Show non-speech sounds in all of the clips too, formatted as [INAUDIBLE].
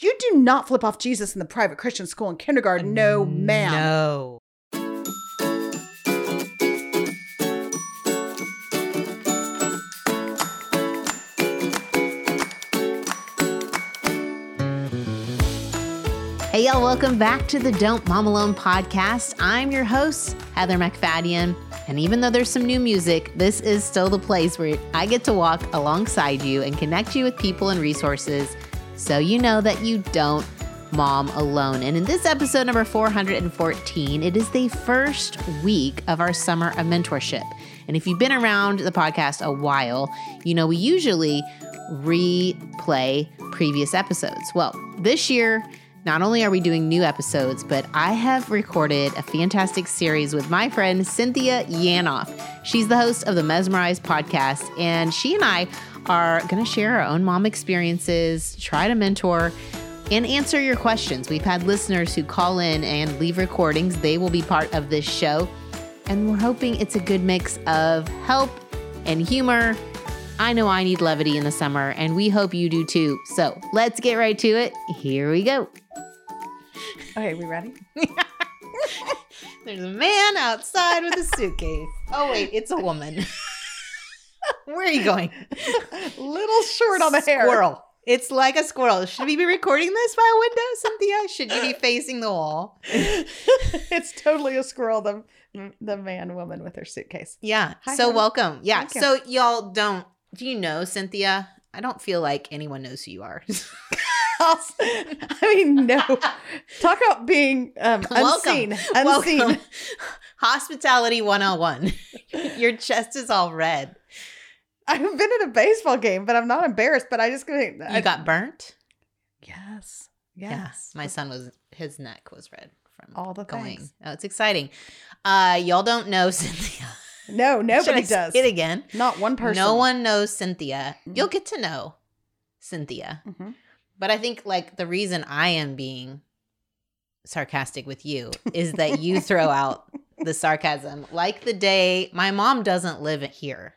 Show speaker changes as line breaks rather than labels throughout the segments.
You do not flip off Jesus in the private Christian school in kindergarten. No, mm, ma'am.
No. Hey, y'all, welcome back to the Don't Mom Alone podcast. I'm your host, Heather McFadden. And even though there's some new music, this is still the place where I get to walk alongside you and connect you with people and resources so you know that you don't mom alone. And in this episode number 414, it is the first week of our summer of mentorship. And if you've been around the podcast a while, you know we usually replay previous episodes. Well, this year, not only are we doing new episodes, but I have recorded a fantastic series with my friend Cynthia Yanof. She's the host of the MESSmerized podcast, and she and I are going to share our own mom experiences, try to mentor, and answer your questions. We've had listeners who call in and leave recordings. They will be part of this show. And we're hoping it's a good mix of help and humor. I know I need levity in the summer, and we hope you do too. So let's get right to it. Here we go.
Okay, we ready? [LAUGHS]
There's a man outside with a suitcase. Oh, wait, it's a woman. [LAUGHS] Where are you going? [LAUGHS]
Little short on the hair.
Squirrel. It's like a squirrel. Should we be recording this by a window, Cynthia? Should you be [LAUGHS] facing the wall? [LAUGHS]
it's totally a squirrel. The the man woman with her suitcase.
Yeah.
Hi,
so welcome. Yeah.
Thank.
So y'all don't do you know Cynthia? I don't feel like anyone knows who you are.
I mean, no. Talk about being um, unseen. Unseen.
Welcome. Hospitality 101. Your chest is all red. [LAUGHS]
I've been at a baseball game, but I'm not embarrassed. But I just gonna.
You got burnt?
yes,
Yeah.
yes.
My son was his neck was red from
All the
going.
things.
Oh, it's exciting. Uh y'all don't know [LAUGHS] Cynthia.
No, [LAUGHS] nobody does.
It again.
Not one person.
No one knows Cynthia.
Mhm.
You'll get to know Cynthia.
Mhm.
But I think like the reason I am being sarcastic with you is that you throw out the sarcasm. Like the day my mom doesn't live here.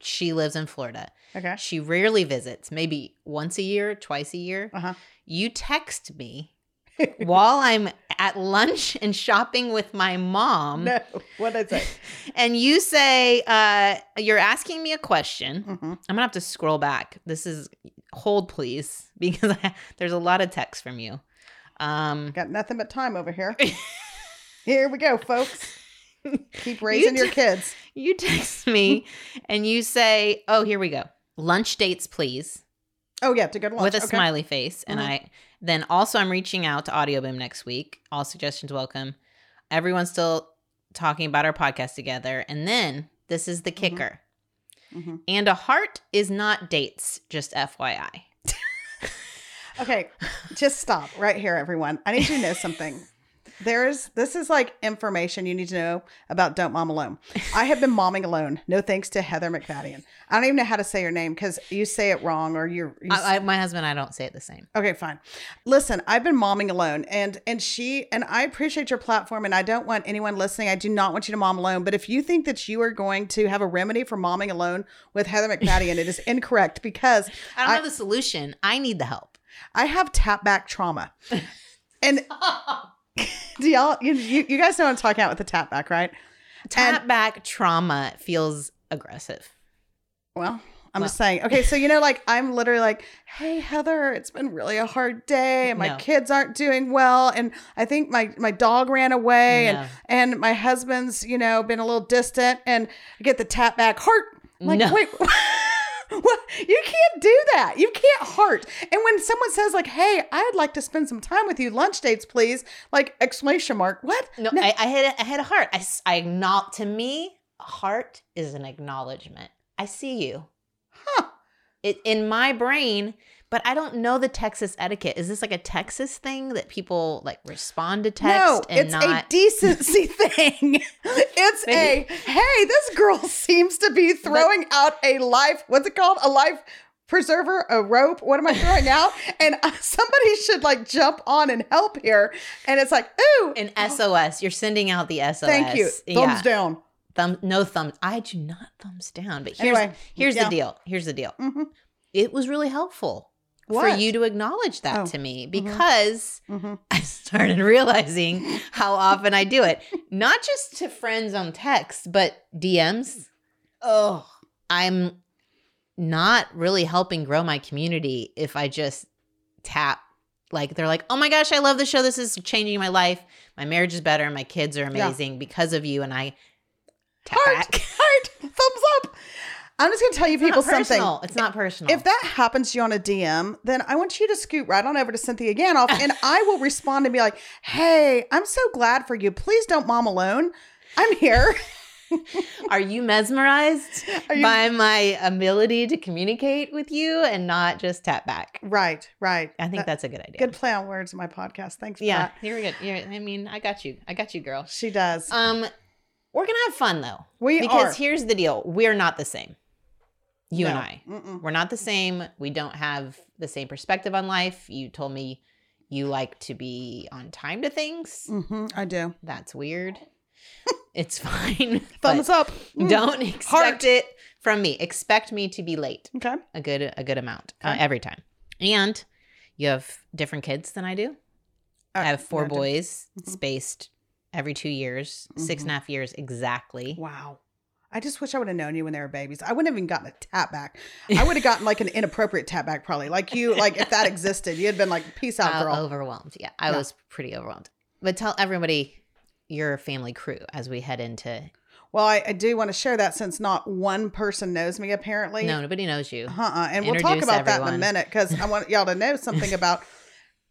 She lives in Florida.
Okay.
She rarely visits, maybe once a year, twice a year.
Uh huh.
You text me [LAUGHS] while I'm at lunch and shopping with my mom
no. What is it? [LAUGHS]
and you say uh you're asking me a question.
hmm
I'm gonna have to scroll back. This is hold please [LAUGHS] because I, there's a lot of text from you. Um,
Got nothing but time over here. here we go, folks. Keep [LAUGHS] raising
You
your kids.
you text me [LAUGHS] and you say, "Oh, here we go. Lunch dates, please,"
Oh yeah, to go to lunch.
with a
Okay.
smiley face. And
Mhm.
I then also I'm reaching out to Audioboom next week. All suggestions welcome. Everyone's still talking about our podcast together, and then this is the
Mhm.
kicker.
Mhm.
And a heart is not dates, just FYI. [LAUGHS]
Okay, just stop right here, everyone. I need you to know something. There is this is like information you need to know about Don't Mom Alone. I have been momming alone. No thanks to Heather McFadden. I don't even know how to say your name because you say it wrong or you're. You
I, I, my husband, and I don't say it the same.
Okay, fine. Listen, I've been momming alone and and she and I appreciate your platform and I don't want anyone listening. I do not want you to mom alone, but if you think that you are going to have a remedy for momming alone with Heather McFadden, it is incorrect because
I don't
I-
have the solution. I need the help.
I have tap back trauma. And [LAUGHS] [LAUGHS] do y'all you, you, guys know I'm talking about with the tap back, right?
Tap back trauma feels aggressive.
Well, I'm
Well-
just saying. Okay, so you know, like I'm literally like, "Hey, Heather, it's been really a hard day, and my
No.
kids aren't doing well, and I think my my dog ran away,
No.
and and my husband's, you know, been a little distant, and I get the tap back heart. I'm like,
No.
wait, [LAUGHS] what? You can't do that. You can't heart. And when someone says like, "Hey, I'd like to spend some time with you, lunch dates, please," like exclamation mark. What?
No, I, I had a, I had a heart. I I acknowledge, to me, heart is an acknowledgement. I see you.
Huh.
It in my brain, but I don't know the Texas etiquette. Is this like a Texas thing that people like respond to text
no,
and
it's
not?
a [LAUGHS] decency thing. It's a hey, this girl seems to be throwing out a life. What's it called? A life preserver, a rope. What am I throwing [LAUGHS] out? And uh, somebody should like jump on and help here. And it's like, ooh,
An SOS. You're sending out the SOS.
thank you. Thumbs
Yeah.
down.
Thumb, no thumbs. I do not thumbs down. But here's
Anyway,
here's
yeah.
the deal. Here's the deal.
Mhm.
It was really helpful. For you to acknowledge that
Oh.
to me because
hmm [LAUGHS]
I started realizing how often I do it. Not just to friends on text, but DMs.
Oh,
I'm not really helping grow my community if I just tap. Like they're like, oh my gosh, I love the show. This is changing my life. My marriage is better. My kids are amazing because of you. And I tap
Heart.
back. [LAUGHS]
heart, thumbs up. I'm just gonna tell you
It's
people something.
It's not personal.
If that happens to you on a DM, then I want you to scoot right on over to Cynthia Yanof and [LAUGHS] I will respond and be like, hey, I'm so glad for you. Please don't mom alone. I'm here. [LAUGHS]
Are you mesmerized
Are you-
by my ability to communicate with you and not just tap back?
right, right.
I think
That-
that's a good idea.
good play on words in my podcast. Thanks for
Yeah, you're good. You're, I mean, I got you. I got you, girl.
She does.
Um, we're gonna have fun though,
we
because
are.
here's the deal: we're not the same. You and I,
Mm-mm.
we're not the same. We don't have the same perspective on life. You told me you like to be on time to things.
Mhm, I do.
That's weird. it's [LAUGHS] fine. [LAUGHS]
Thumbs up. Mm.
Don't expect
Heart.
it from me. Expect me to be late
Okay.
a good a good amount uh, every time. And you have different kids than I do. I have four
Uh,
boys
Mhm.
spaced every two years, six and a half years exactly.
Wow. I just wish I would have known you when they were babies. I wouldn't have even gotten a tap back. I would have gotten like an inappropriate tap back, probably. Like you, like if that existed, you'd been like, peace out, girl.
overwhelmed. Yeah, I was pretty overwhelmed. But tell everybody your family crew as we head into.
Well, I, I do want to share that since not one person knows me apparently.
No, nobody knows you.
Uh-uh. And we'll talk
Introduce
about that in a minute because I want y'all to know something [LAUGHS] about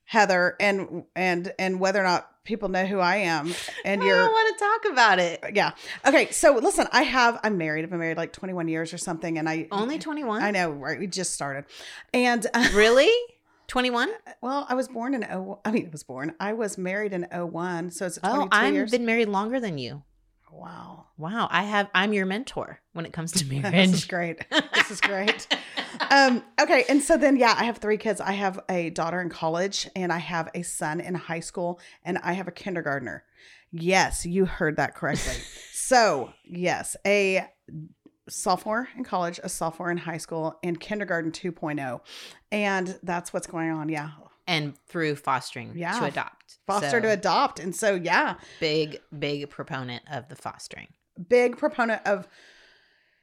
Heather and and and whether or not people know who I am. And you're
don't want to talk about it.
yeah. Okay, so listen, I have I'm married. I've been married like 21 years or something, and I
Only twenty one.
I know, right? We just started, and uh, [LAUGHS]
Really? Twenty one?
well, I was born in oh, I mean, I was born. I was married in 01, so it's 22
Oh, I've
years.
been married longer than you.
Wow,
Wow, I have. I'm your mentor when it comes to marriage. [LAUGHS]
this is great. [LAUGHS] This is great. um okay and so then yeah i have three kids i have a daughter in college and i have a son in high school and i have a kindergartner yes you heard that correctly [LAUGHS] so yes a sophomore in college a sophomore in high school and kindergarten 2.0 and that's what's going on yeah
and through fostering
Yeah.
to adopt.
Foster
So,
to adopt. And so yeah.
Big, big proponent of the fostering.
big proponent of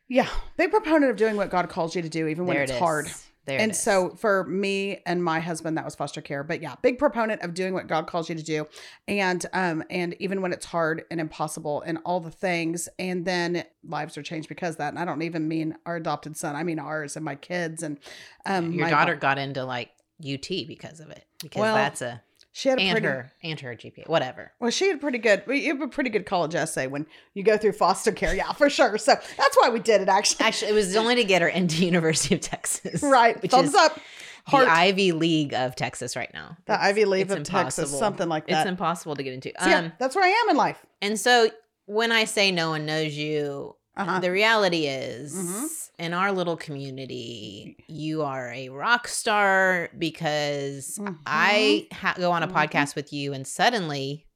yeah big proponent of doing what god calls you to do even when
there
it's
it
hard
There
and so for me and my husband that was foster care. But yeah big proponent of doing what god calls you to do. And um and even when it's hard and impossible and all the things and then lives are changed because of that. And i don't even mean our adopted son. I mean ours and my kids and um
your daughter got into like UT because of it. Because
Well,
that's a
she had a
and
pretty
her and her GPA, whatever.
well she had pretty good you have a pretty good college essay when you go through foster care yeah for sure so that's why we did it actually
Actually, it was only to get her into University of Texas,
right
Which
thumbs up heart
the Ivy League of Texas right now.
the
It's-
ivy league of texas something like that.
It's impossible to get into.
So, yeah,
Um,
that's where i am in life
and so when I say no one knows you,
uh-huh
the reality is
Mhm.
In our little community, you are a rock star because
Mhm.
I ha- go on a
Mhm.
podcast with you, and suddenly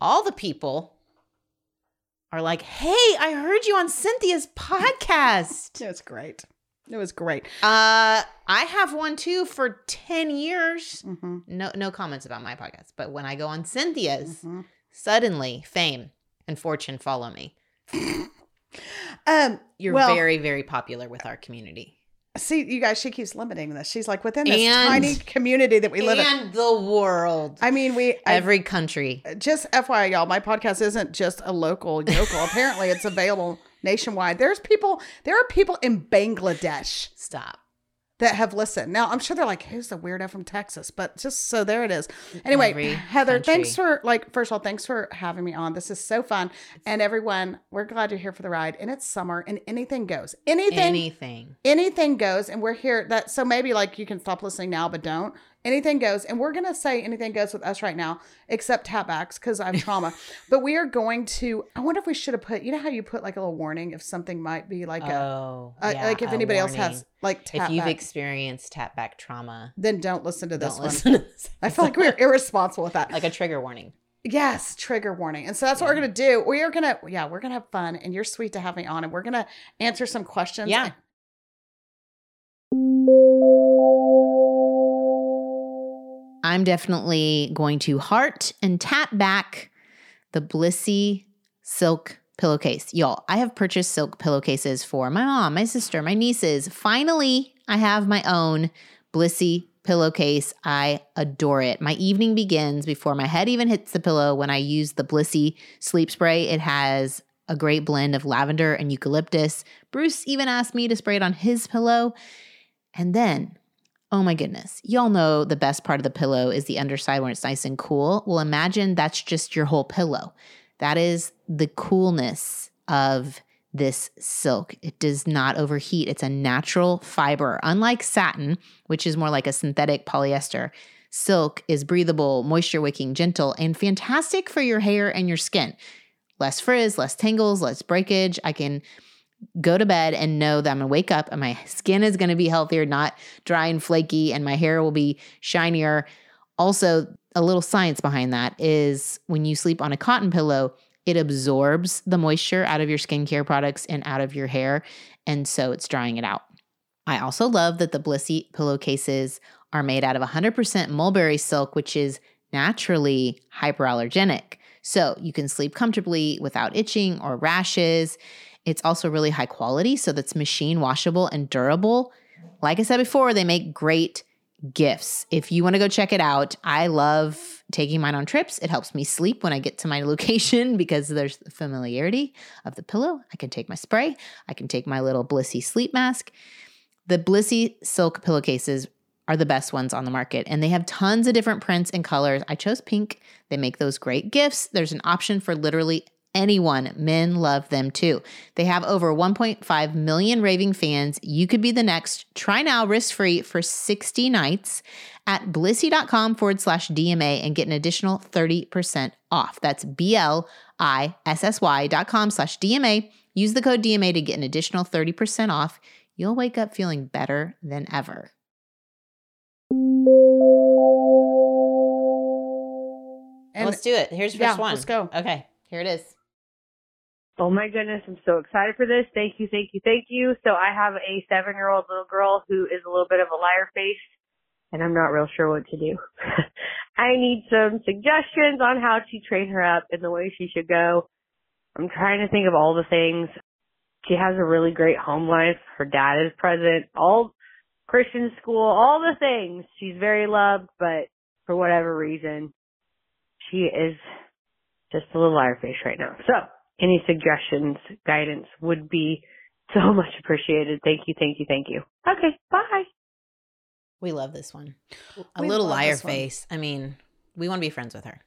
all the people are like, "Hey, I heard you on Cynthia's podcast."
Was great. It was great.
Uh, I have one too for ten years.
hmm
No, no comments about my podcast, but when I go on Cynthia's,
hmm
suddenly fame and fortune follow me. [LAUGHS]
Um,
You're
Well-
very, very popular with our community
see, you guys, she keeps limiting this. She's like within this
And-
tiny community that we live in.
and the world.
I mean, we I-
Every country.
just FYI, y'all, my podcast isn't just a local yokel. Apparently, it's available nationwide. There's people. There are people in Bangladesh
Stop.
That have listened. Now, I'm sure they're like, "Who's the weirdo from Texas?" But just so there it is. Anyway,
Every
Heather,
country.
thanks for like first of all, thanks for having me on. This is so fun, and everyone, we're glad you're here for the ride. And it's summer, and anything goes. Anything,
Anything.
anything goes, and we're here. That so maybe like you can stop listening now, but don't. Anything goes, and we're gonna say anything goes with us right now, except tapbacks because I have trauma. [LAUGHS] but we are going to. I wonder if we should have put. You know how you put like a little warning if something might be like a.
oh,
uh,
yeah,
like if
a
anybody else has like
If you've
back,
experienced tap back trauma,
then don't listen to this
don't
one.
listen to this.
I feel like we're irresponsible with that.
like a trigger warning.
Yes, trigger warning. And so that's what we're gonna do. We are gonna, yeah, we're gonna have fun, and you're sweet to have me on, and we're gonna answer some questions.
Yeah. I'm definitely going to heart and tap back the Blissy silk pillowcase. Y'all, I have purchased silk pillowcases for my mom, my sister, my nieces. Finally, I have my own Blissy pillowcase. I adore it. My evening begins before my head even hits the pillow when I use the Blissy sleep spray. It has a great blend of lavender and eucalyptus. Bruce even asked me to spray it on his pillow. And then, oh my goodness, y'all know the best part of the pillow is the underside when it's nice and cool. Well, imagine that's just your whole pillow. That is the coolness of this silk. It does not overheat. It's a natural fiber. Unlike satin, which is more like a synthetic polyester, silk is breathable, moisture wicking, gentle, and fantastic for your hair and your skin. Less frizz, less tangles, less breakage. I can go to bed and know that I'm gonna wake up and my skin is gonna be healthier, not dry and flaky, and my hair will be shinier. Also, a little science behind that is when you sleep on a cotton pillow, it absorbs the moisture out of your skincare products and out of your hair. And so it's drying it out. I also love that the Blissy pillowcases are made out of 100% mulberry silk, which is naturally hyperallergenic. So you can sleep comfortably without itching or rashes. It's also really high quality, so that's machine washable and durable. Like I said before, they make great gifts. If you want to go check it out, I love taking mine on trips. It helps me sleep when I get to my [LAUGHS] location because there's the familiarity of the pillow. I can take my spray, I can take my little Blissy sleep mask. The Blissy silk pillowcases are the best ones on the market and they have tons of different prints and colors. I chose pink. They make those great gifts. There's an option for literally anyone. Men love them too. They have over 1.5 million raving fans. You could be the next. Try now risk free for 60 nights at blissy.com forward slash DMA and get an additional 30% off. That's B L I S S Y dot com slash DMA. Use the code DMA to get an additional 30% off. You'll wake up feeling better than ever.
And
let's do it. Here's first
yeah,
one.
let's go.
Okay, here it is.
Oh my goodness, I'm so excited for this. Thank you, thank you, thank you. So I have a seven year old little girl who is a little bit of a liar face and I'm not real sure what to do. [LAUGHS] I need some suggestions on how to train her up in the way she should go. I'm trying to think of all the things. She has a really great home life. Her dad is present, all Christian school, all the things. She's very loved, but for whatever reason, she is just a little liar face right now. So any suggestions, guidance would be [LAUGHS] so much appreciated. Thank you, thank you, thank you. Okay, bye.
We love this one. A
We
little liar
this one.
face. I mean, we want to be friends with her.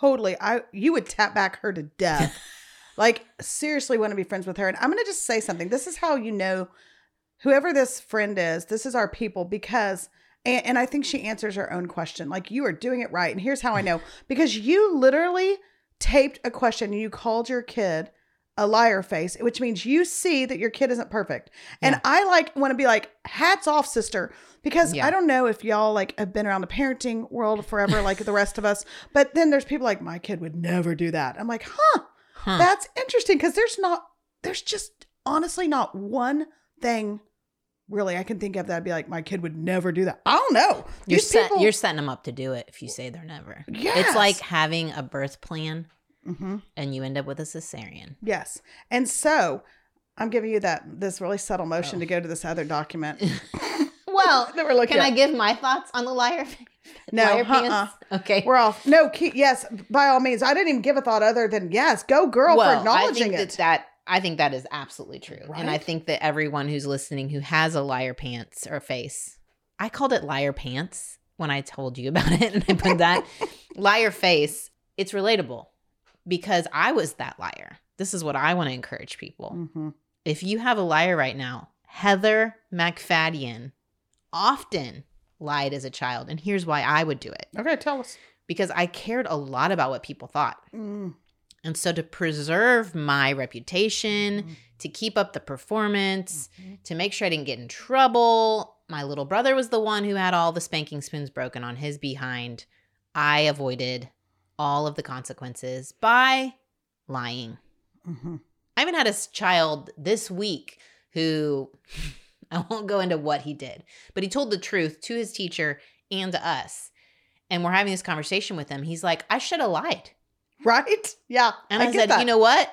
totally i you would tap back her to death [LAUGHS] like seriously want to be friends with her and i'm gonna just say something this is how you know whoever this friend is this is our people because and, and i think she answers her own question like you are doing it right and here's how i know [LAUGHS] because you literally taped a question and you called your kid a liar face which means you see that your kid isn't perfect and
Yeah.
i like want to be like hats off sister because
Yeah.
i don't know if y'all like have been around the parenting world forever like the rest of us [LAUGHS] but then there's people like my kid would never do that i'm like huh
Huh.
that's interesting because there's not there's just honestly not one thing really i can think of that'd be like my kid would never do that i don't know
You're set,
people-
you're setting them up to do it if you say they're never.
Yes.
It's like having a birth plan
Mhm.
and you end up with a cesarean.
yes and so i'm giving you that this really subtle motion
Oh.
to go to this other document [LAUGHS] [LAUGHS]
Well,
that we're looking
can
at.
I give my thoughts on the liar? [LAUGHS]
No,
liar
uh-uh.
Okay.
we're off no ke- yes by all means i didn't even give a thought other than yes go girl for
I
acknowledging
think
it
that, that I think that is absolutely true, and I think that everyone who's listening who has a liar pants or face, I called it liar pants when I told you [LAUGHS] about it, and I put that [LAUGHS] liar face. It's relatable because I was that liar. This is what I want to encourage people.
Mhm.
If you have a liar right now, Heather McFadden often lied as a child, and here's why I would do it
okay tell us
because I cared a lot about what people thought.
Mm.
And so, to preserve my reputation,
Mhm.
to keep up the performance,
Mhm.
to make sure I didn't get in trouble, my little brother was the one who had all the spanking spoons broken on his behind. I avoided all of the consequences by lying.
Mhm.
I even had a child this week who [LAUGHS] I won't go into what he did, but he told the truth to his teacher and to us. and we're having this conversation with him, he's like, I should have lied. [LAUGHS]
Right? Yeah.
And I,
get
said,
that.
you know what?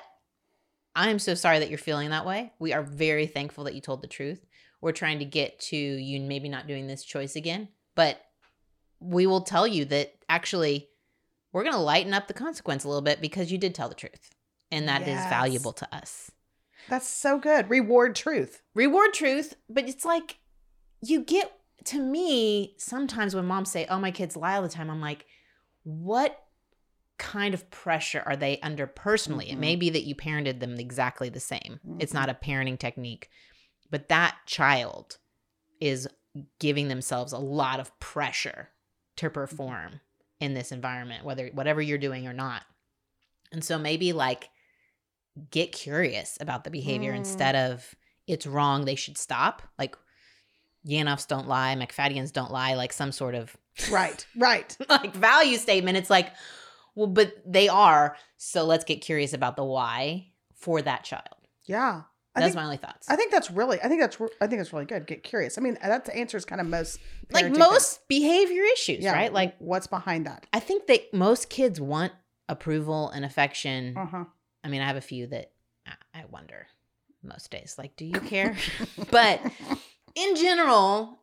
I am so sorry that you're feeling that way. We are very thankful that you told the truth. We're trying to get to you maybe not doing this choice again, but we will tell you that actually we're going to lighten up the consequence a little bit because you did tell the truth. And that is
Yes.
valuable to us.
That's so good. Reward truth.
Reward truth, but it's like you get to me sometimes when moms say, "Oh, my kids lie all the time." I'm like, "What kind of pressure are they under personally?"
Mhm.
It may be that you parented them exactly the same. It's
Mhm.
not a parenting technique, but that child is giving themselves a lot of pressure to perform in this environment, whether whatever you're doing or not. And so maybe like get curious about the behavior
Mm.
instead of it's wrong, they should stop. Like Yanofs don't lie, McFaddens don't lie, like some sort of
Right. Right. [LAUGHS]
like value statement. It's like, well, but they are. So let's get curious about the why for that child.
Yeah. I
That's
think,
my only thoughts.
I think that's really. I think that's. I think that's really good. Get curious. I mean, that answers kind of most.
like most behavior issues.
Yeah.
right? Like
what's behind that?
I think that most kids want approval and affection.
Uh huh.
I mean, I have a few that I wonder most days, like, do you [LAUGHS] care? but in general,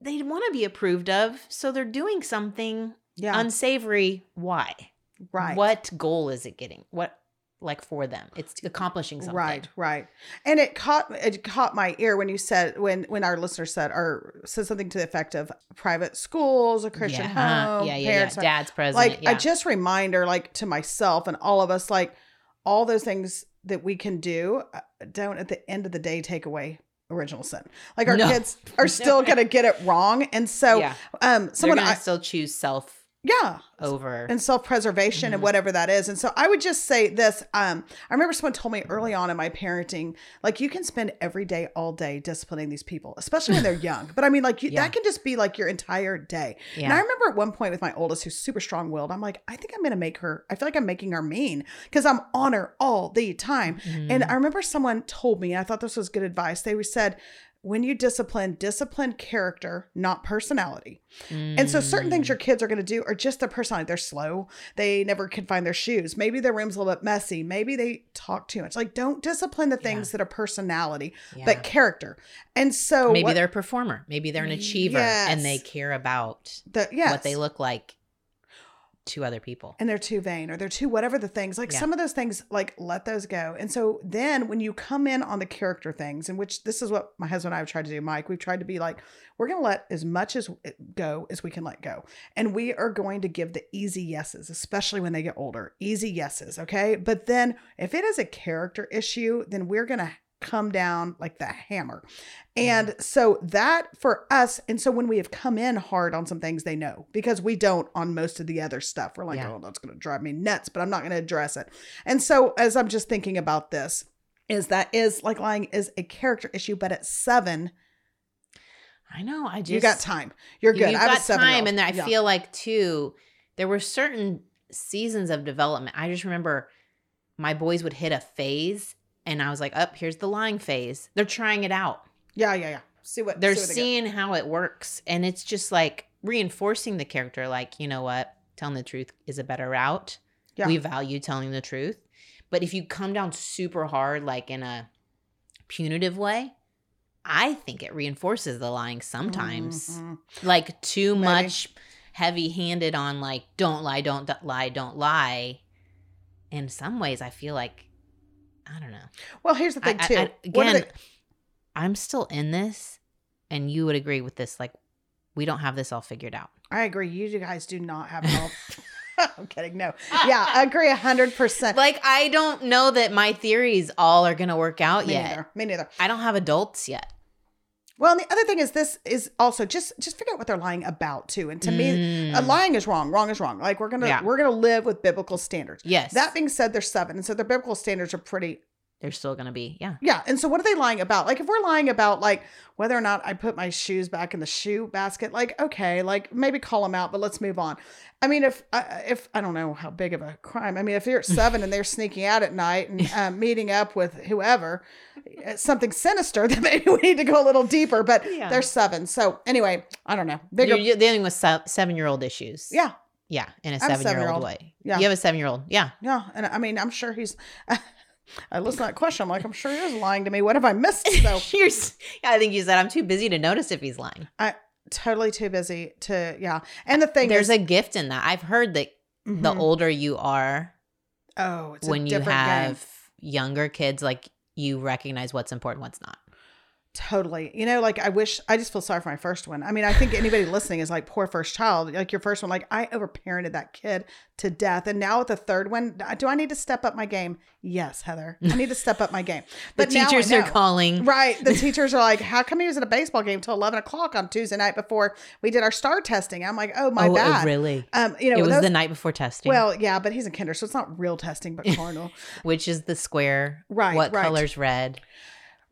they want to be approved of, so they're doing something
yeah.
unsavory. Why?
right.
What goal is it getting? What like for them? It's accomplishing something.
Right, right. And it caught it caught my ear when you said when when our listener said or said something to the effect of private schools, a Christian
yeah.
home,
yeah, yeah,
parents.
yeah. Dad's present.
like
yeah.
I just reminder like to myself and all of us like all those things that we can do uh, don't at the end of the day take away original sin. Like our
No.
kids are [LAUGHS] still going to get it wrong and so
yeah.
um someone I,
still choose self
yeah,
over.
and self-preservation
Mhm.
and whatever that is and so i would just say this um i remember someone told me early on in my parenting like you can spend every day all day disciplining these people especially when they're [LAUGHS] young but i mean like you,
Yeah.
that can just be like your entire day
yeah.
and i remember at one point with my oldest who's super strong-willed i'm like i think i'm gonna make her i feel like i'm making her mean because i'm on her all the time
Mhm.
and I remember someone told me, and I thought this was good advice. They said, when you discipline, discipline character, not personality. And so certain things
Mm.
your kids are going to do are just their personality. They're slow. They never can find their shoes. Maybe their room's a little bit messy. Maybe they talk too much. Like don't discipline the things that are personality,
Yeah.
but character. And so
maybe
what-
they're a performer. Maybe they're an achiever and they care about
the, yes.
what they look like to other people.
and they're too vain or they're too whatever the things like
Yeah.
some of those things like let those go and so then when you come in on the character things in which this is what my husband and i have tried to do mike we've tried to be like we're going to let as much as go as we can let go and we are going to give the easy yeses especially when they get older easy yeses okay but then if it is a character issue then we're going to come down like the hammer and mm. so that for us, and so when we have come in hard on some things, they know because we don't on most of the other stuff. We're like,
Yeah.
oh, that's going to drive me nuts, but I'm not going to address it. And so as I'm just thinking about this, is that is like lying is a character issue, but at seven,
I know. I just
you got time. You're good.
You've
I
got time, and I
Yeah.
feel like too, there were certain seasons of development. I just remember my boys would hit a phase, and I was like, "Up, here's the lying phase." They're trying it out.
yeah, yeah, yeah. See what
They're
see what they
seeing how it works, and it's just like reinforcing the character. Like, you know what? Telling the truth is a better route.
Yeah.
We value telling the truth, but if you come down super hard, like in a punitive way. I think it reinforces the lying sometimes
Mhm.
like too
Maybe.
much heavy handed on like don't lie don't lie don't lie in some ways i feel like i don't know
Well, here's the thing
I-
too.
I-
of
again
the-
i'm still in this and you would agree with this like we don't have this all figured out
I agree. You guys do not have it all. [LAUGHS] [LAUGHS] I'm kidding. No. Yeah, I agree a hundred percent.
like i don't know that my theories all are gonna work out
Me
yet
neither. Me neither.
i don't have adults yet
Well, and the other thing is this is also just just figure out what they're lying about too. And to me,
Mm.
lying is wrong. Wrong is wrong. Like we're gonna
Yeah.
we're gonna live with biblical standards.
yes
That being said, they're seven, and so their biblical standards are pretty
they're still gonna be yeah.
Yeah. And so what are they lying about? Like if we're lying about like whether or not I put my shoes back in the shoe basket, like okay, like maybe call them out, but let's move on. I mean, if I if I don't know how big of a crime. I mean, if you're at seven and they're sneaking out at night and [LAUGHS] um, meeting up with whoever, something sinister, [LAUGHS] then maybe we need to go a little deeper. But
Yeah.
they're seven, so anyway, I don't know. Bigger,
You're, dealing with seven year old issues.
yeah,
Yeah, in a seven year old
seven-year-old.
way.
Yeah.
You have a seven year old. Yeah.
yeah. And I mean, I'm sure he's. [LAUGHS] I listen to that question. I'm like, I'm sure he is lying to me. What have I missed? [LAUGHS] So
You're, yeah, I think you said I'm too busy to notice if he's lying.
I totally too busy to yeah. And the thing
There's
is,
a gift in that. I've heard that the
Mhm.
older you are,
oh, it's a
when you have
game.
younger kids, like you recognize what's important, what's not.
Totally. You know, like I wish I just feel sorry for my first one. I mean, I think anybody listening is like poor first child. Like your first one, like I overparented that kid to death. And now with the third one, do I need to step up my game? Yes, Heather. I need to step up my game. [LAUGHS]
The
But now
teachers are calling.
Right. The [LAUGHS] teachers are like, how come he was at a baseball game till 11 o'clock on Tuesday night before we did our STAAR testing? I'm like, oh, my
oh,
bad.
really?
Um, you know,
it was
those-
the night before testing.
well, yeah, but he's in kinder, so it's not real testing, but [LAUGHS] carnal,
which is the square?
Right,
What
right.
color's red?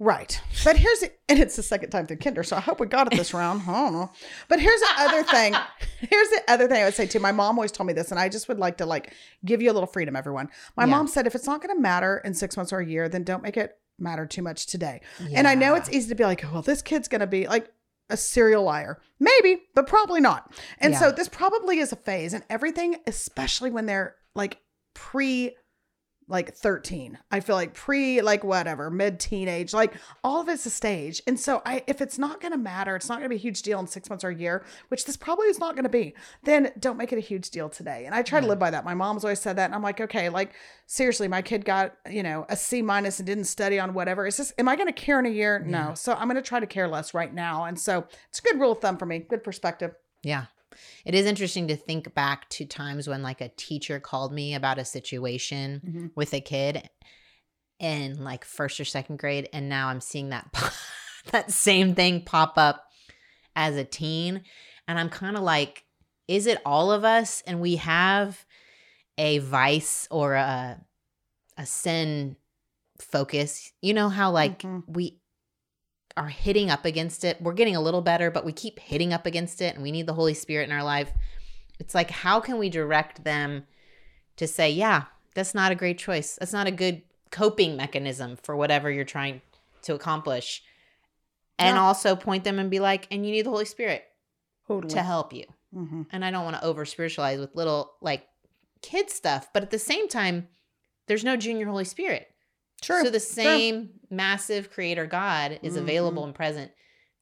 Right. But here's the, and it's the second time through kinder, so I hope we got it this round. I don't know. But here's the other thing. [LAUGHS] Here's the other thing I would say too. My mom always told me this, and I just would like to like give you a little freedom, everyone. My
Yeah.
mom said if it's not going to matter in six months or a year, then don't make it matter too much today. And I know it's easy to be like, well, this kid's going to be like a serial liar. Maybe, but probably not. And so this probably is a phase and everything, especially when they're like pre like 13. I feel like pre like whatever, mid teenage, like all of it's a stage. And so I if it's not going to matter, it's not going to be a huge deal in 6 months or a year, which this probably is not going to be. Then don't make it a huge deal today. And I try to live by that. My mom's always said that and I'm like, okay, like seriously, my kid got, you know, a C minus and didn't study on whatever. Is this am I going to care in a year? No. So I'm going to try to care less right now. And so it's a good rule of thumb for me. Good perspective.
Yeah. It is interesting to think back to times when like a teacher called me about a situation
Mhm.
with a kid in like first or second grade and now I'm seeing that [LAUGHS] that same thing pop up as a teen and I'm kind of like is it all of us and we have a vice or a a sin focus you know how like
Mhm.
we are hitting up against it we're getting a little better but we keep hitting up against it and we need the holy spirit in our life it's like how can we direct them to say yeah that's not a great choice that's not a good coping mechanism for whatever you're trying to accomplish and
Yeah.
also point them and be like and you need the holy spirit
Totally.
to help you
Mhm.
and I don't want to over spiritualize with little like kid stuff, but at the same time, there's no junior Holy Spirit.
Sure.
So the
Sure.
same massive creator God is
Mhm.
available and present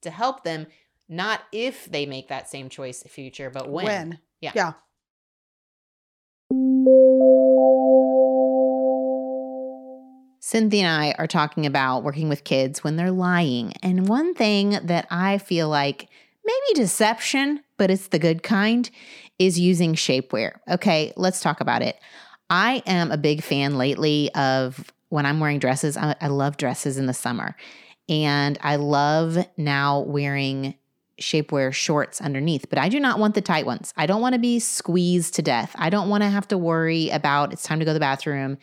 to help them, not if they make that same choice future, but when.
when.
Yeah.
Yeah.
Cynthia and I are talking about working with kids when they're lying. And one thing that I feel like maybe deception, but it's the good kind, is using shapewear. Okay, let's talk about it. I am a big fan lately of when I'm wearing dresses. I, I love dresses in the summer. And I love now wearing shapewear shorts underneath, but I do not want the tight ones. I don't want to be squeezed to death. I don't want to have to worry about it's time to go to the bathroom.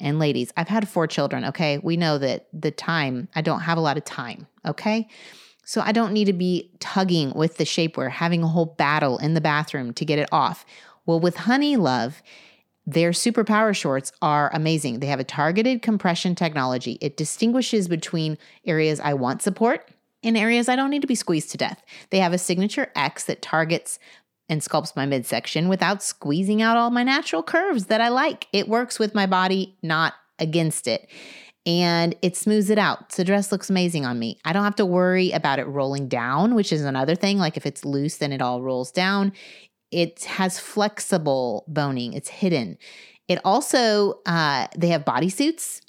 And ladies, I've had four children, okay? We know that the time, I don't have a lot of time, okay? So I don't need to be tugging with the shapewear, having a whole battle in the bathroom to get it off. Well, with Honeylove, their superpower shorts are amazing. They have a targeted compression technology. It distinguishes between areas I want support and areas I don't need to be squeezed to death. They have a signature X that targets and sculpts my midsection without squeezing out all my natural curves that I like. It works with my body, not against it. And it smooths it out. So dress looks amazing on me. I don't have to worry about it rolling down, which is another thing. Like if it's loose, then it all rolls down. It has flexible boning, it's hidden. It also, uh, they have bodysuits.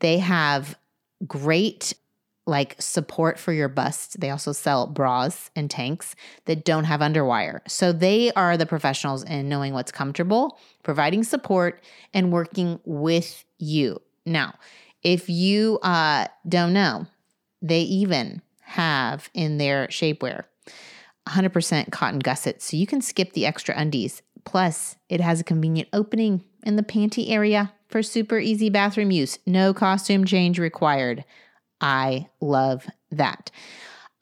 They have great like support for your bust. They also sell bras and tanks that don't have underwire. So they are the professionals in knowing what's comfortable, providing support, and working with you. Now, if you uh, don't know, they even have in their shapewear 100% cotton gusset, so you can skip the extra undies. Plus, it has a convenient opening in the panty area for super easy bathroom use. No costume change required. I love that.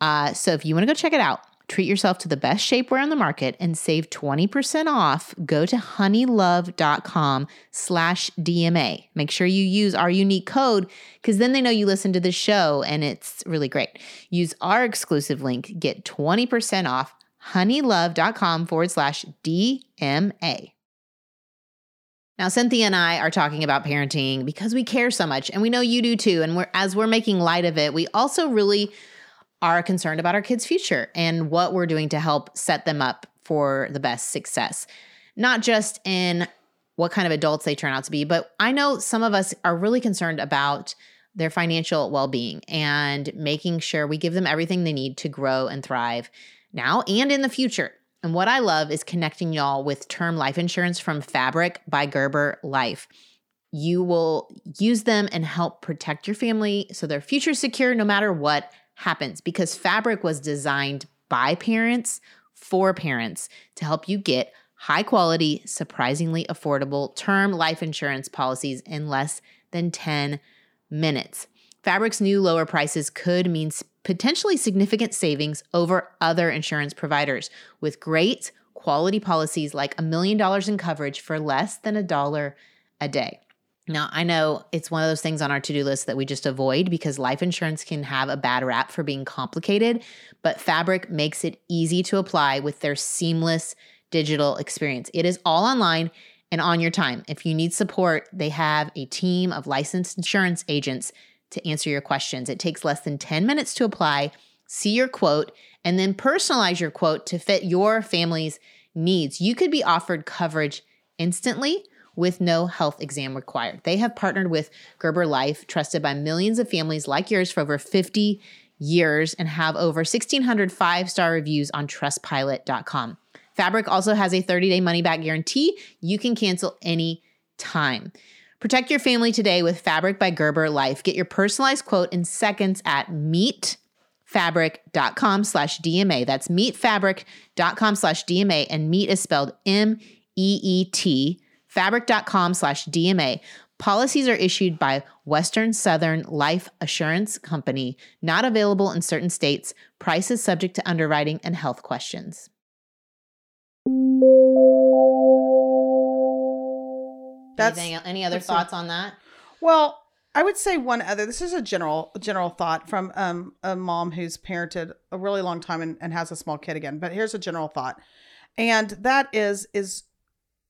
Uh, so if you want to go check it out, treat yourself to the best shapewear on the market and save 20% off, go to honeylove.com slash DMA. Make sure you use our unique code because then they know you listen to the show and it's really great. Use our exclusive link, get 20% off honeylove.com forward slash DMA. Now, Cynthia and I are talking about parenting because we care so much, and we know you do too. And we're as we're making light of it, we also really are concerned about our kids' future and what we're doing to help set them up for the best success. Not just in what kind of adults they turn out to be, but I know some of us are really concerned about their financial well-being and making sure we give them everything they need to grow and thrive now and in the future. And what I love is connecting y'all with term life insurance from Fabric by Gerber Life. You will use them and help protect your family so their future secure no matter what happens because Fabric was designed by parents for parents to help you get high quality, surprisingly affordable term life insurance policies in less than 10 minutes. Fabric's new lower prices could mean potentially significant savings over other insurance providers with great quality policies like a million dollars in coverage for less than a dollar a day. Now, I know it's one of those things on our to do list that we just avoid because life insurance can have a bad rap for being complicated, but Fabric makes it easy to apply with their seamless digital experience. It is all online and on your time. If you need support, they have a team of licensed insurance agents to answer your questions. It takes less than 10 minutes to apply, see your quote, and then personalize your quote to fit your family's needs. You could be offered coverage instantly with no health exam required. They have partnered with Gerber Life, trusted by millions of families like yours for over 50 years, and have over 1,600 five star reviews on trustpilot.com. Fabric also has a 30 day money back guarantee. You can cancel any time. Protect your family today with Fabric by Gerber Life. Get your personalized quote in seconds at meetfabric.com slash DMA. That's meetfabric.com slash DMA. And meet is spelled M E E T, fabric.com slash DMA. Policies are issued by Western Southern Life Assurance Company, not available in certain states. Prices subject to underwriting and health questions.
That's
Anything, any other
that's a-
thoughts on that?
Well, I would say one other. This is a general general thought from um, a mom who's parented a really long time and, and has a small kid again. But here's a general thought, and that is is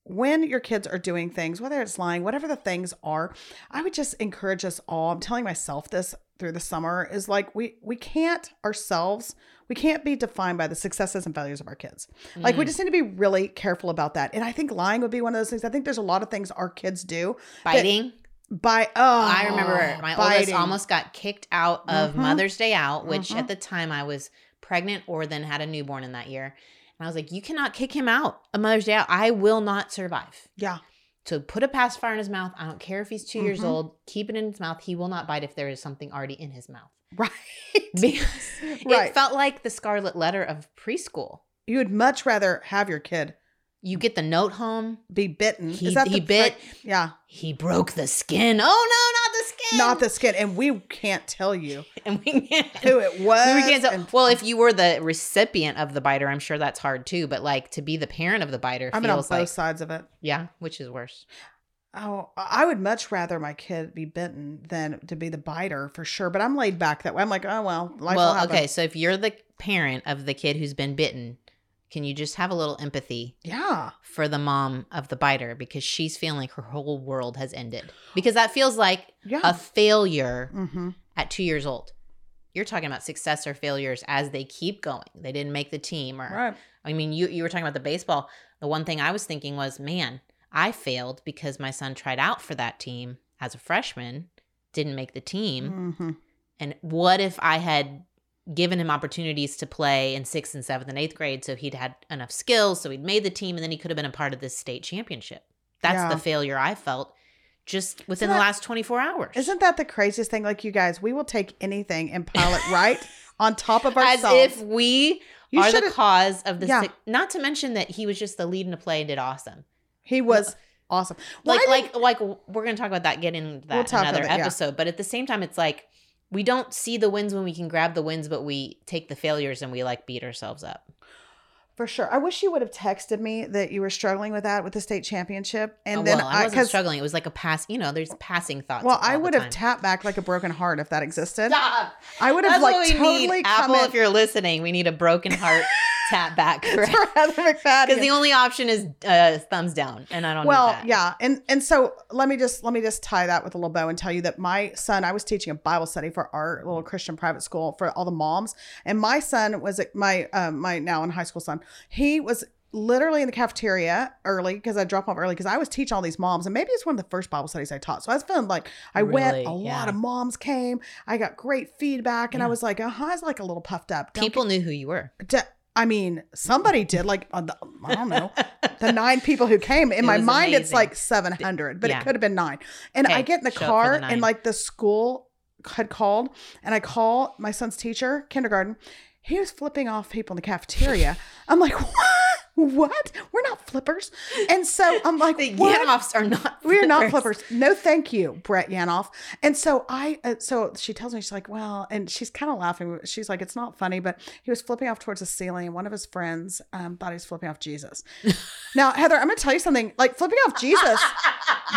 when your kids are doing things, whether it's lying, whatever the things are, I would just encourage us all. I'm telling myself this through the summer is like we we can't ourselves we can't be defined by the successes and failures of our kids. Like we just need to be really careful about that. And I think lying would be one of those things. I think there's a lot of things our kids do
Biting.
by oh
I remember my oldest almost got kicked out of
Mhm.
Mother's Day Out, which
Mhm.
at the time I was pregnant or then had a newborn in that year. And I was like, you cannot kick him out a Mother's Day Out. I will not survive.
yeah
So put a pacifier in his mouth. I don't care if he's 2 years
Mhm.
old. Keep it in his mouth. He will not bite if there is something already in his mouth.
right [LAUGHS]
Because [LAUGHS]
Right.
it felt like the scarlet letter of preschool.
you would much rather have your kid
You get the note home.
be bitten
He,
is that
he
the
bit.
yeah
He broke the skin. Oh no, not the skin.
not the skin and we can't tell you [LAUGHS]
And we can't.
who it was [LAUGHS]
we can't tell.
and-
well, if you were the recipient of the biter, I'm sure that's hard too. But like to be the parent of the biter
been on both
like
sides of it
yeah, which is worse.
Oh, I would much rather my kid be bitten than to be the biter for sure. But I'm laid back that way. I'm like, oh well,
well, okay, so if you're the parent of the kid who's been bitten, can you just have a little empathy
Yeah,
for the mom of the biter because she's feeling like her whole world has ended? Because that feels like
yeah.
a failure
mm-hmm.
at two years old. You're talking about success or failures as they keep going. They didn't make the team, or
Right.
I mean, you you were talking about the baseball. The one thing I was thinking was, man, I failed because my son tried out for that team as a freshman, didn't make the team.
Mm-hmm.
And what if I had given him opportunities to play in sixth and seventh and eighth grade so he'd had enough skills so he'd made the team and then he could have been a part of this state championship? That's
Yeah.
the failure I felt just within
that-
the last 24 hours.
Isn't that the craziest thing? Like you guys, we will take anything and pile it right [LAUGHS] on top of
As
ourselves.
if we
You
are the cause of the
Yeah.
sick- not to mention that he was just the lead in a play and did awesome.
he was awesome. Why
like like like we're gonna talk about that get into that
We'll
in another
it, yeah.
episode but at the same time it's like we don't see the wins when we can grab the wins but we take the failures and we like beat ourselves up
for sure. I wish you would have texted me that you were struggling with that with the state championship, and
Oh,
then
well, I wasn't struggling it was like a pass you know there's passing thoughts
well, I would have tapped back like a broken heart if that existed.
Stop.
I would have
That's
like totally.
Apple,
in
if you're listening, we need a broken heart [LAUGHS] tap back.
for Heather McFadden.
Because the only option is uh, thumbs down, and I don't.
well yeah and and so let me just let me just tie that with a little bow and tell you that my son i was teaching a bible study for our little christian private school for all the moms and my son was my um my now in high school son he was literally in the cafeteria early because I dropped off early because I was teaching all these moms and maybe it's one of the first Bible studies I taught. So I was feeling like I went,
Really?
a lot of moms came, I got great feedback, and I was like, uh huh, I was like a little puffed up. Don't
people knew who you were.
D- I mean, somebody did like uh, the, I don't know the [LAUGHS] nine people who came. In
It
my mind, it's like seven hundred, but
Yeah.
it could have been nine. And I get in the
show up for
car and like the school had called, and I call my son's teacher, kindergarten. He was flipping off people in the cafeteria. I'm like, [LAUGHS] what? What? We're not flippers. And so I'm [LAUGHS] like,
The
what?
Yanofs are not.
We are not flippers. No, thank you, Brett Yanof. And so I, uh, so she tells me, she's like, well, and she's kind of laughing. She's like, it's not funny, but he was flipping off towards the ceiling, and one of his friends um, thought he was flipping off Jesus. [LAUGHS] now, Heather, I'm going to tell you something. Like flipping off Jesus,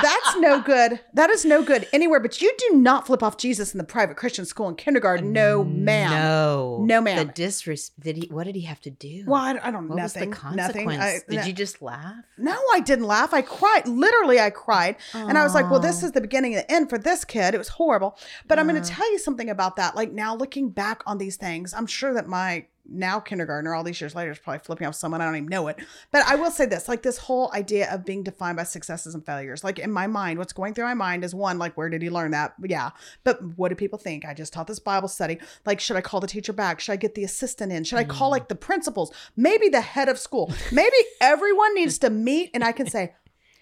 that's no good. That is no good anywhere. But you do not flip off Jesus in the private Christian school in kindergarten. No, ma'am.
No,
No, ma'am.
The disrespect. Did he? What did he have to do?
Well, I, I don't.
what
nothing.
was the
nothing.
Consequence?
I-
did you just laugh?
No, I didn't laugh. I cried. Literally, I cried. And I was like, well, this is the beginning and the end for this kid. It was horrible. But I'm going to tell you something about that. Like now looking back on these things, I'm sure that my now kindergartner, all these years later, is probably flipping off someone. I don't even know it. But I will say this like this whole idea of being defined by successes and failures. Like in my mind, what's going through my mind is one, like, where did he learn that? Yeah. But what do people think? I just taught this Bible study. Like, should I call the teacher back? Should I get the assistant in? Should I call like mm. the principals? Maybe the head of school? Maybe everyone needs to meet and I can say,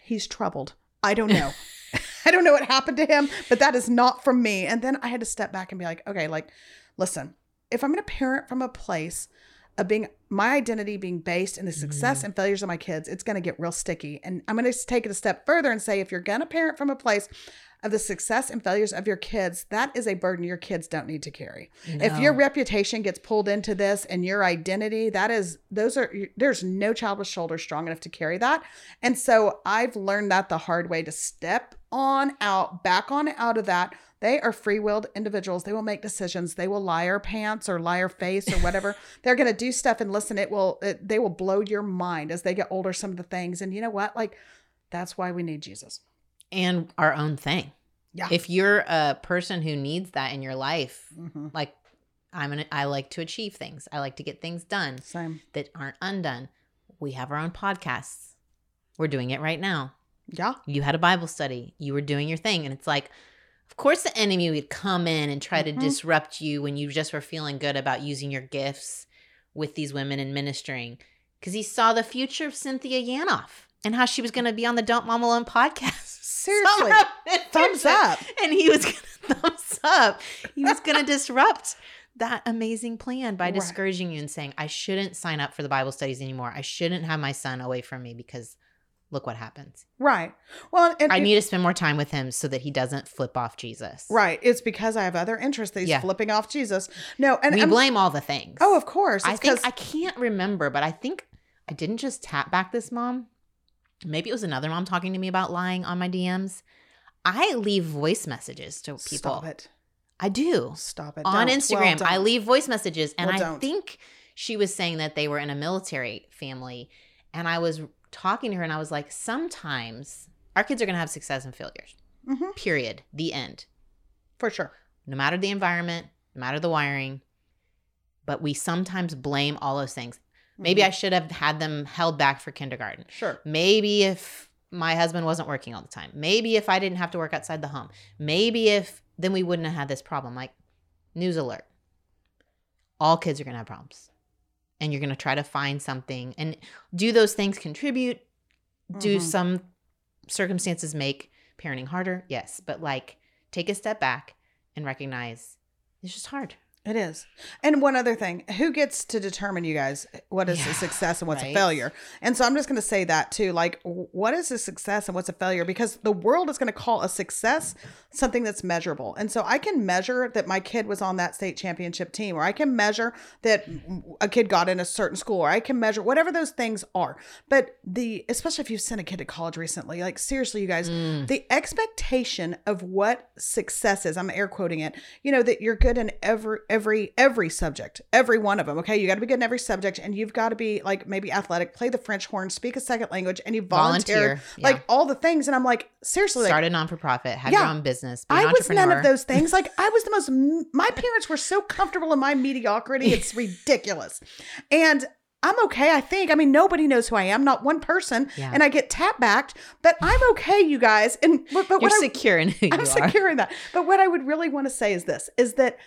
he's troubled. I don't know. [LAUGHS] I don't know what happened to him, but that is not from me. And then I had to step back and be like, okay, like, listen, if I'm going to parent from a place of being my identity being based in the success mm. and failures of my kids, it's going to get real sticky. And I'm going to take it a step further and say, if you're going to parent from a place of the success and failures of your kids, that is a burden your kids don't need to carry. If your reputation gets pulled into this and your identity, that is, those are, there's no child with shoulders strong enough to carry that. And so I've learned that the hard way to step on out, back on out of that. They are free willed individuals. They will make decisions. They will lie liar pants or lie liar face or whatever. [LAUGHS] They're going to do stuff and listen. It will, it, they will blow your mind as they get older, some of the things. And you know what? Like, that's why we need Jesus.
and our own thing.
Yeah.
If you're a person who needs that in your life,
Mhm.
like I'm an, I like to achieve things. I like to get things done
Same.
that aren't undone. We have our own podcasts. We're doing it right now.
Yeah.
You had a Bible study. You were doing your thing, and it's like, of course, the enemy would come in and try
Mhm.
to disrupt you when you just were feeling good about using your gifts with these women and ministering, because he saw the future of Cynthia Yanof and how she was going to be on the Don't Mom Alone podcast. [LAUGHS]
Seriously. Thumbs up.
And he was [LAUGHS] going to thumbs up. He was going to disrupt that amazing plan by
Right.
discouraging you and saying, I shouldn't sign up for the Bible studies anymore. I shouldn't have my son away from me because look what happens.
Right. Well, and
I
it-
need to spend more time with him so that he doesn't flip off Jesus.
right. It's because I have other interests that he's
Yeah.
flipping off Jesus. No, and
we
I'm-
blame all the things.
Oh, of course.
I
It's
think
'cause-
I can't remember, but I think I didn't just tap back this mom. Maybe it was another mom talking to me about lying on my DMs. I leave voice messages to people.
Stop it.
I do.
Stop it.
on
Don't.
Instagram.
Well,
I leave voice messages, and
Well,
I think she was saying that they were in a military family. And I was talking to her, and I was like, sometimes our kids are going to have success and failures.
Mhm.
Period. The end.
for sure.
No matter the environment, no matter the wiring, but we sometimes blame all those things. Maybe
Mhm.
I should have had them held back for kindergarten.
sure.
Maybe if my husband wasn't working all the time. Maybe if I didn't have to work outside the home. Maybe if then we wouldn't have had this problem. Like, news alert. All kids are going to have problems. And you're going to try to find something. And do those things contribute? Do
Mhm.
some circumstances make parenting harder? Yes. But like, take a step back and recognize it's just hard.
It is. And one other thing, who gets to determine you guys what is a success and what's
right.
a failure? And so I'm just going to say that too. Like, what is a success and what's a failure? Because the world is going to call a success something that's measurable. And so I can measure that my kid was on that state championship team, or I can measure that a kid got in a certain school, or I can measure whatever those things are. But the, especially if you've sent a kid to college recently, like seriously, you guys, mm. the expectation of what success is, I'm air quoting it, you know, that you're good in every, every, every subject, every one of them. Okay. You got to be good in every subject and you've got to be like maybe athletic, play the French horn, speak a second language, and you volunteer,
Volunteer, yeah.
like all the things. And I'm like, seriously, like,
Start a non for profit, have your own business. Be an
I was none of those things. Like I was the most. [LAUGHS] My parents were so comfortable in my mediocrity. It's [LAUGHS] ridiculous, and I'm okay. I think. I mean, nobody knows who I am. Not one person,
Yeah.
and I get tap backed, but I'm okay, you guys. And but, but
You're
what I,
secure in who
I'm
are.
secure in that. But what I would really want to say is this: is that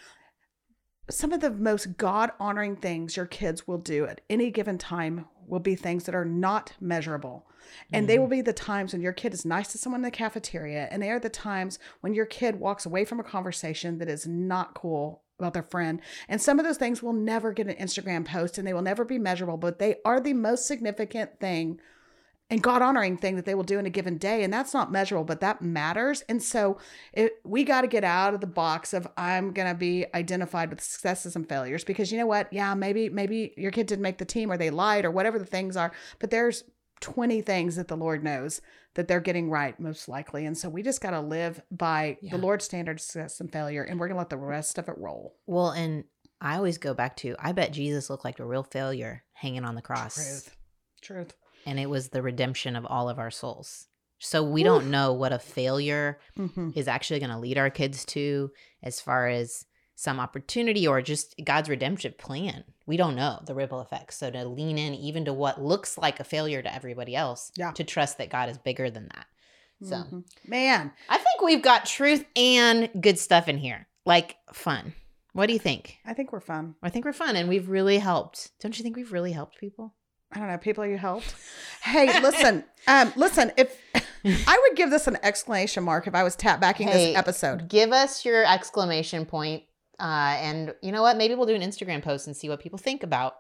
some of the most God honoring things your kids will do at any given time will be things that are not measurable. And they mm-hmm. will be the times when your kid is nice to someone in the cafeteria. And they are the times when your kid walks away from a conversation that is not cool about their friend. And some of those things will never get an Instagram post and they will never be measurable, but they are the most significant thing and God honoring thing that they will do in a given day. And that's not measurable, but that matters. And so it, we got to get out of the box of I'm going to be identified with successes and failures because you know what? Yeah, maybe, maybe your kid didn't make the team or they lied or whatever the things are, but there's 20 things that the Lord knows that they're getting right most likely. And so we just got to live by
Yeah.
the Lord's standard of success and failure. And we're going to let the rest of it roll.
Well, and I always go back to I bet Jesus looked like a real failure hanging on the cross.
Truth. Truth.
And it was the redemption of all of our souls. So we don't know what a failure
hmm
is actually going to lead our kids to as far as some opportunity or just God's redemptive plan. We don't know the ripple effects. So to lean in even to what looks like a failure to everybody else,
Yeah.
to trust that God is bigger than that. So
Mhm. man,
I think we've got truth and good stuff in here, like fun. What do you think?
I think we're fun.
I think we're fun and we've really helped. Don't you think we've really helped people?
I don't know, people you helped. [LAUGHS] Hey, listen, um, listen, if [LAUGHS] I would give this an exclamation mark if I was tap backing
Hey,
this episode.
Give us your exclamation point, Uh, and you know what? Maybe we'll do an Instagram post and see what people think about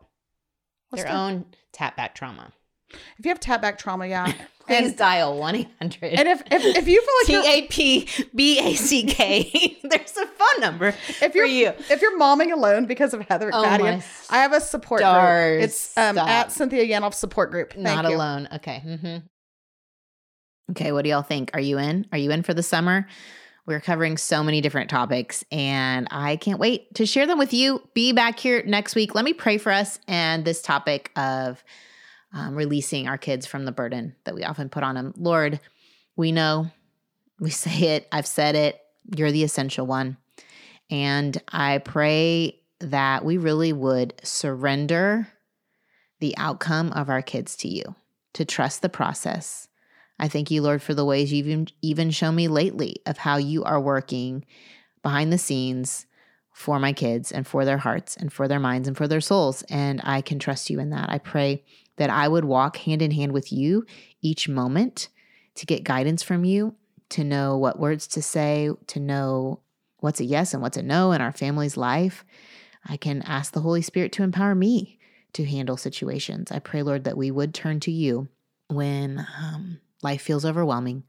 Let's
their
do
own tap back trauma.
If you have tap back trauma, yeah. [LAUGHS]
Please
and,
dial 1 800
and if, if if you feel like
T A P B A C K. [LAUGHS] There's a phone number
if you're
you.
if you're momming alone because of Heather
Oh
I have a support
stars.
group. It's um, at Cynthia Yanof support group. Thank
Not
you.
alone. Okay. hmm Okay. What do y'all think? Are you in? Are you in for the summer? We're covering so many different topics, and I can't wait to share them with you. Be back here next week. Let me pray for us and this topic of um, releasing our kids from the burden that we often put on them. Lord, we know, we [LAUGHS] say it, I've said it, you're the essential one. And I pray that we really would surrender the outcome of our kids to you, to trust the process. I thank you, Lord, for the ways you've even, even shown me lately of how you are working behind the scenes for my kids and for their hearts and for their minds and for their souls. And I can trust you in that. I pray that I would walk hand in hand with you each moment to get guidance from you, to know what words to say, to know what's a yes and what's a no in our family's life. I can ask the Holy Spirit to empower me to handle situations. I pray, Lord, that we would turn to you when um, life feels overwhelming,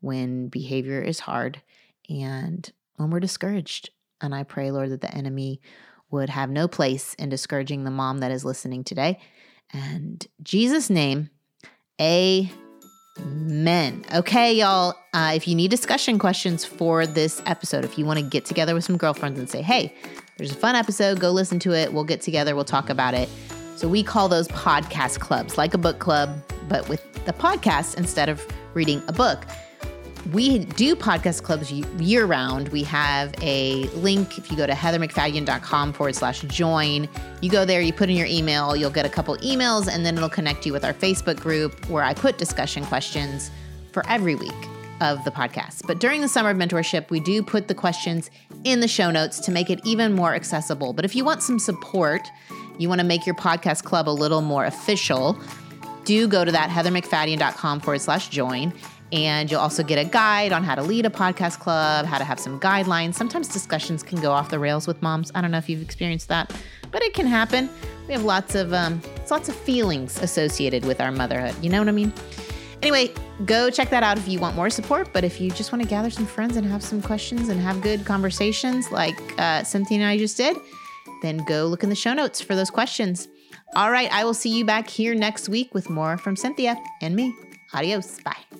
when behavior is hard, and when we're discouraged. And I pray, Lord, that the enemy would have no place in discouraging the mom that is listening today. And Jesus' name, amen. Okay, y'all. Uh, if you need discussion questions for this episode, if you want to get together with some girlfriends and say, hey, there's a fun episode, go listen to it. We'll get together, we'll talk about it. So we call those podcast clubs, like a book club, but with the podcast instead of reading a book. We do podcast clubs year round. We have a link. If you go to heathermcfadden.com forward slash join, you go there, you put in your email, you'll get a couple emails, and then it'll connect you with our Facebook group where I put discussion questions for every week of the podcast. But during the summer of mentorship, we do put the questions in the show notes to make it even more accessible. But if you want some support, you want to make your podcast club a little more official, do go to that heathermcfadden.com forward slash join And you'll also get a guide on how to lead a podcast club, how to have some guidelines. Sometimes discussions can go off the rails with moms. I don't know if you've experienced that, but it can happen. We have lots of um, lots of feelings associated with our motherhood. You know what I mean? Anyway, go check that out if you want more support. But if you just want to gather some friends and have some questions and have good conversations like uh, Cynthia and I just did, then go look in the show notes for those questions. All right, I will see you back here next week with more from Cynthia and me. Adios. Bye.